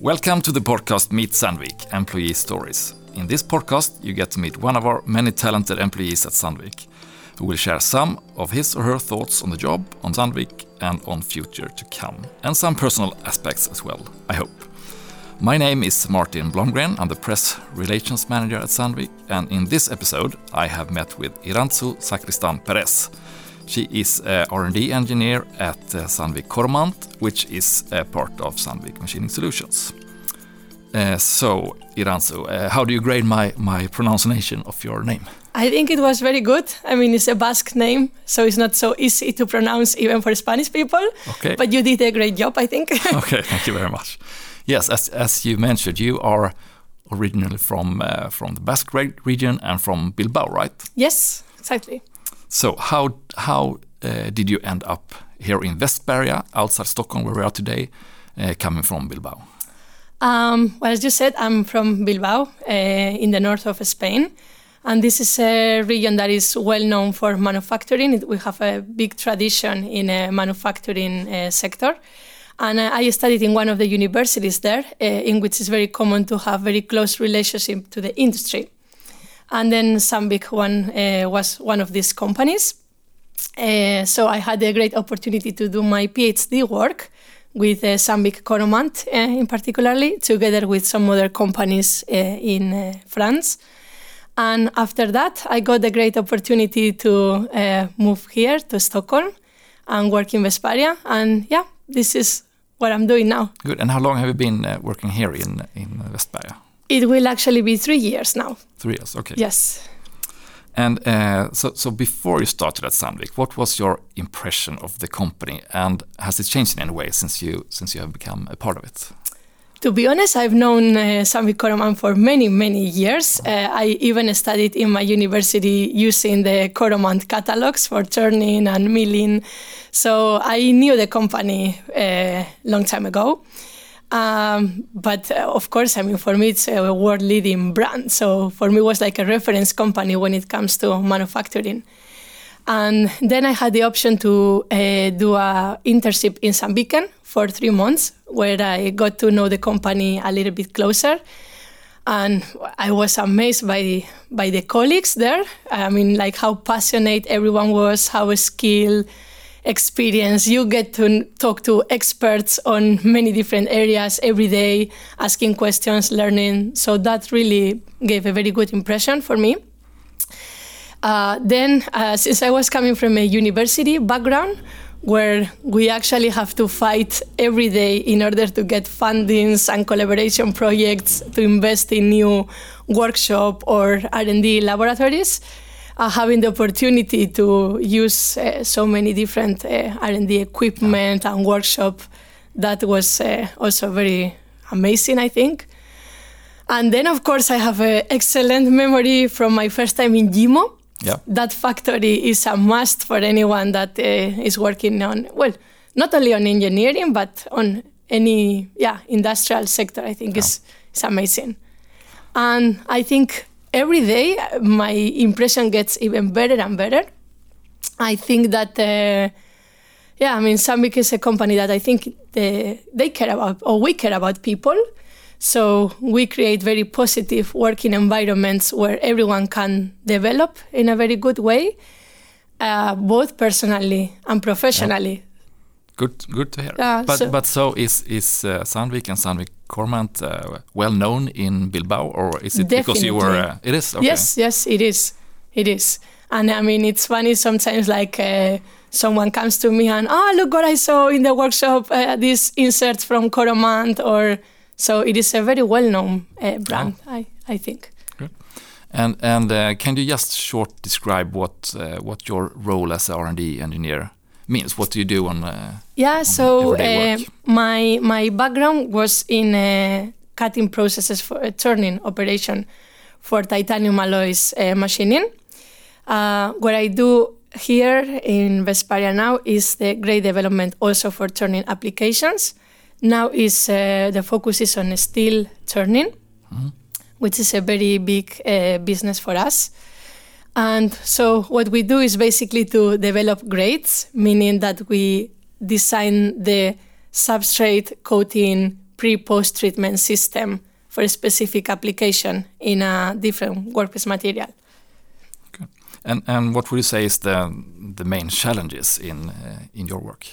Welcome to the podcast Meet Sandvik Employee Stories. In this podcast, you get to meet one of our many talented employees at Sandvik, who will share some of his or her thoughts on the job, on Sandvik, and on future to come, and some personal aspects as well, I hope. My name is Martin Blomgren. I'm the press relations manager at Sandvik, and in this episode, I have met with Irantzu Sacristan Perez. She is a R&D engineer at uh, Sandvik Coromant, which is a part of Sandvik Machining Solutions. Uh, so, Irantzu, uh, how do you grade my, my pronunciation of your name? I think it was very good. I mean, it's a Basque name, so it's not so easy to pronounce even for Spanish people. Okay. But you did a great job, I think. okay, thank you very much. Yes, as, as you mentioned, you are originally from uh, from the Basque region and from Bilbao, right? yes, exactly. So how how uh, did you end up here in Västberga, outside Stockholm, where we are today, uh, coming from Bilbao? Um, well, as you said, I'm from Bilbao, uh, in the north of Spain. And this is a region that is well known for manufacturing. We have a big tradition in a manufacturing sector. And I studied in one of the universities there, in which it's very common to have very close relationship to the industry. And then Sandvik one, uh, was one of these companies. Uh, so I had a great opportunity to do my PhD work with uh, Coromant uh, in particularly, together with some other companies uh, in uh, France. And after that, I got the great opportunity to uh, move here to Stockholm and work in Västberga. And yeah, this is what I'm doing now. Good. And how long have you been working here in in Västberga? It will actually be three years now. Three years. Okay. Yes. And uh, so, so before you started at Sandvik, what was your impression of the company, and has it changed in any way since you since you have become a part of it? To be honest, I've known uh, Sandvik Coromant for many, many years. Uh, I even studied in my university using the Coromant catalogs for turning and milling. So I knew the company a long time ago. Um, but uh, of course, I mean, for me, it's a world leading brand. So for me, it was like a reference company when it comes to manufacturing. And then I had the option to uh, do a internship in Sandviken for three months, where I got to know the company a little bit closer. And I was amazed by by the colleagues there. I mean, like how passionate everyone was, how skilled, experienced. You get to talk to experts on many different areas every day, asking questions, learning. So that really gave a very good impression for me. Uh, then, uh, since I was coming from a university background, where we actually have to fight every day in order to get fundings and collaboration projects to invest in new workshop or R&D laboratories, uh, having the opportunity to use uh, so many different uh, R&D equipment and workshop, that was uh, also very amazing, I think. And then, of course, I have an excellent memory from my first time in Gimo. Yeah. That factory is a must for anyone that uh, is working on, well, not only on engineering, but on any yeah industrial sector. I think is is amazing. And I think every day my impression gets even better and better. I think that, uh, yeah, I mean, Sandvik is a company that I think they, they care about, or we care about people. So we create very positive working environments where everyone can develop in a very good way, uh, both personally and professionally. Good, good to hear. But so- but so is is uh, Sandvik and Sandvik Coromant uh, well known in Bilbao, or is it because you were? Uh, it is. Okay. Yes, yes, it is. It is. And I mean, it's funny sometimes, like uh, someone comes to me and, oh, look what I saw in the workshop, uh, these inserts from Coromant, or so it is a very well known uh, brand, I, I think. And and can you just short describe what what your role as R and D engineer means? What do you do on? Yeah, so uh, my my background was in uh, cutting processes for uh, turning operation for titanium alloys uh, machining. Uh, what I do here in Västberga now is the great development also for turning applications. Now is uh, the focus is on steel turning, which is a very big uh, business for us. And so what we do is basically to develop grades, meaning that we design the substrate coating pre-post treatment system for a specific application in a different workplace material. Okay. And and what would you say is the the main challenges in uh, in your work?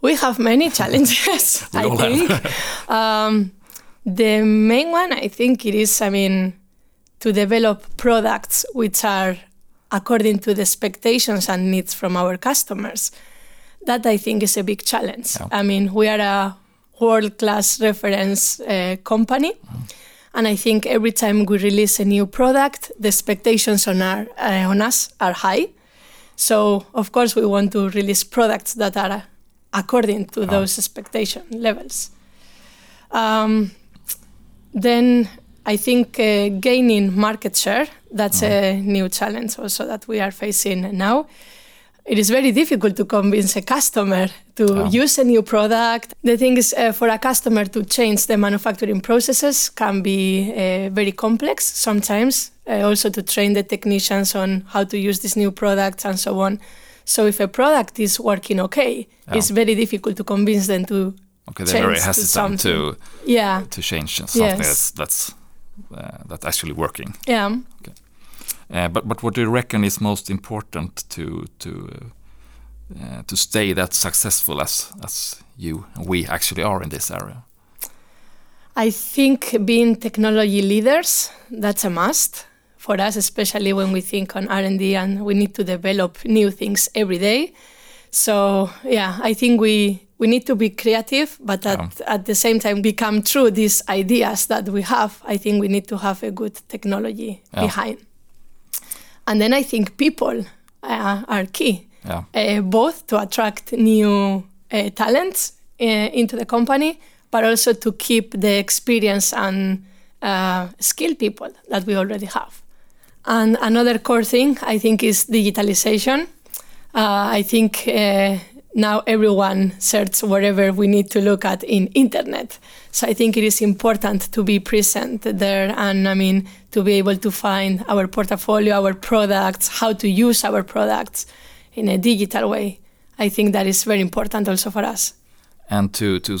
We have many challenges. I think um, the main one, I think, it is. I mean, to develop products which are according to the expectations and needs from our customers. That I think is a big challenge. Yeah. I mean, we are a world class reference uh, company. And I think every time we release a new product, the expectations on, our, uh, on us are high. So, of course, we want to release products that are according to those expectation levels. Um, then I think uh, gaining market share, that's a new challenge also that we are facing now. It is very difficult to convince a customer to use a new product. The thing is, uh, for a customer to change the manufacturing processes can be uh, very complex sometimes. Uh, also, to train the technicians on how to use this new product and so on. So, if a product is working okay, it's very difficult to convince them to Okay, they're very change to to something. yeah, to change something Yes. that's that's uh, that's actually working. yeah. Uh, but but what do you reckon is most important to to uh, uh, to stay that successful as as you and we actually are in this area? I think being technology leaders, that's a must for us, especially when we think on R&D and we need to develop new things every day. So yeah, I think we we need to be creative, but at, at the same time become true these ideas that we have. I think we need to have a good technology Yeah. behind. And then I think people uh, are key Yeah. uh, both to attract new uh, talents uh, into the company, but also to keep the experience and uh, skilled people that we already have. And another core thing I think is digitalization. Uh, I think uh, now everyone searches wherever we need to look at in internet. So I think it is important to be present there and I mean to be able to find our portfolio, our products, how to use our products in a digital way. I think that is very important also for us. And to to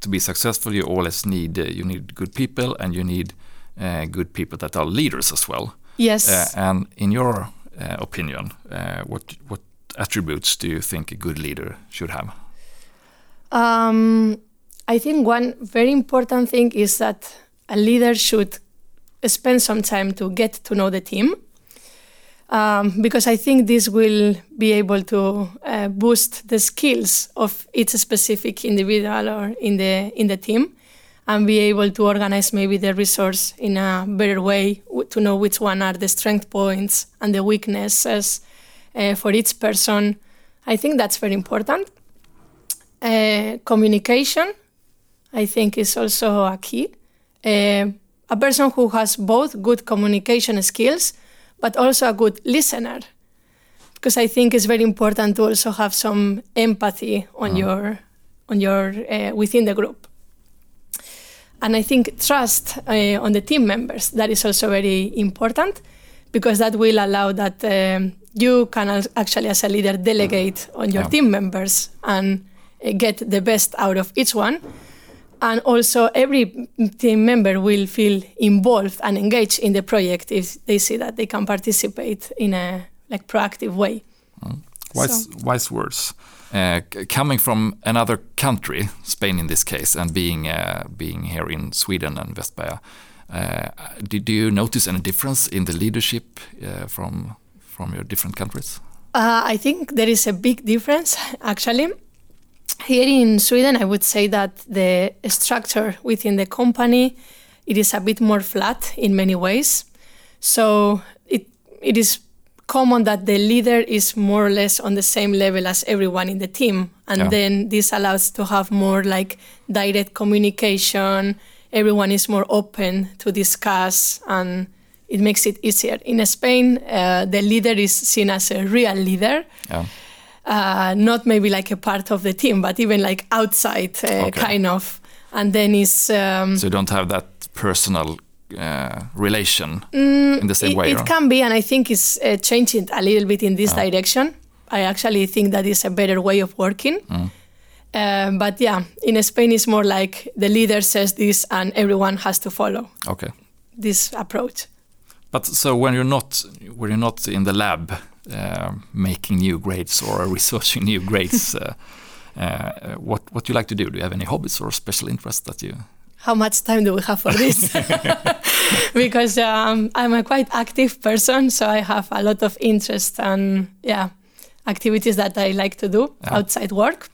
to be successful, you always need uh, you need good people, and you need uh, good people that are leaders as well. Yes. Uh, and in your uh, opinion, uh, what what attributes do you think a good leader should have? Um, I think one very important thing is that a leader should spend some time to get to know the team. Um, because I think this will be able to uh, boost the skills of each specific individual or in the in the team, and be able to organize maybe the resource in a better way to know which one are the strength points and the weaknesses uh, for each person. I think that's very important. Uh, communication, I think, is also a key. Uh, a person who has both good communication skills, but also a good listener, because I think it's very important to also have some empathy on your on your uh, within the group. And I think trust uh, on the team members that is also very important, because that will allow that um, you can actually, as a leader, delegate on your Yeah. team members and uh, get the best out of each one. And also, every team member will feel involved and engaged in the project if they see that they can participate in a like proactive way. Wise, wise words. Uh, coming from another country, Spain in this case, and being uh, being here in Sweden and Västberga, uh, do, do you notice any difference in the leadership uh, from from your different countries? Uh, I think there is a big difference actually. Here in Sweden, I would say that the structure within the company it is a bit more flat in many ways. So it it is common that the leader is more or less on the same level as everyone in the team, and Yeah. then this allows to have more like direct communication. Everyone is more open to discuss and it makes it easier. In Spain, uh, the leader is seen as a real leader, Yeah. uh, not maybe like a part of the team, but even like outside, uh, Okay. kind of. And then is um, So you don't have that personal uh, relation in the same it, way. it or- can be, and I think it's uh, changing a little bit in this direction. I actually think that is a better way of working. Uh, but yeah, in Spain, it's more like the leader says this and everyone has to follow Okay. this approach. But so when you're not when you're not in the lab uh, making new grades or researching new grades, uh, uh, what what do you like to do? Do you have any hobbies or special interests that you? How much time do we have for this? because um, I'm a quite active person, so I have a lot of interest and yeah, activities that I like to do Yeah. outside work.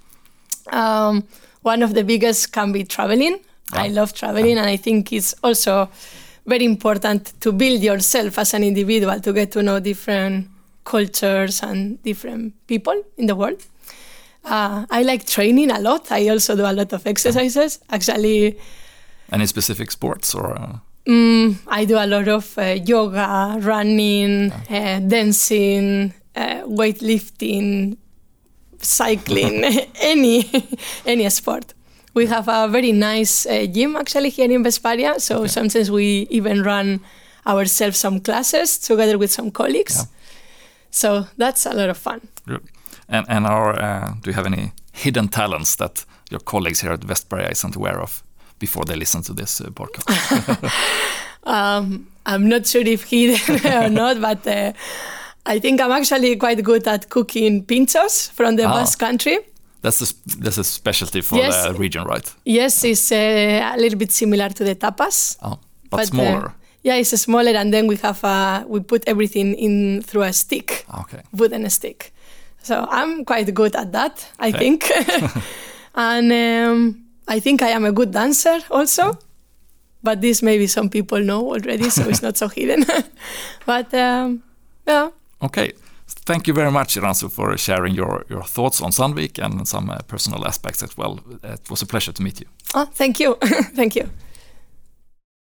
Um, one of the biggest can be traveling. I love traveling, and I think it's also very important to build yourself as an individual to get to know different cultures and different people in the world. Uh, I like training a lot. I also do a lot of exercises. Actually, Any specific sports or? Uh, Mm, I do a lot of uh, yoga, running, uh, dancing, uh, weightlifting, cycling, any any sport. We have a very nice uh, gym actually here in Västberga, so Okay. sometimes we even run ourselves some classes together with some colleagues. Yeah. So that's a lot of fun. Good. And and are uh, do you have any hidden talents that your colleagues here at Västberga isn't aware of before they listen to this uh, podcast? Um, I'm not sure if hidden or not, but uh, I think I'm actually quite good at cooking pinchos from the Ah. Basque country. That's a that's a specialty for Yes. the region, right? Yes, it's uh, a little bit similar to the tapas. Oh, but, uh, smaller. yeah, it's smaller, and then we have a, we put everything in through a stick, okay. wooden stick. So I'm quite good at that, I Okay. think. and um, I think I am a good dancer also. But this maybe some people know already, so it's not so hidden. but um, yeah, Okay. Thank you very much, Irantzu, for sharing your, your thoughts on Sandvik and some personal aspects as well. It was a pleasure to meet you. oh, thank you, thank you.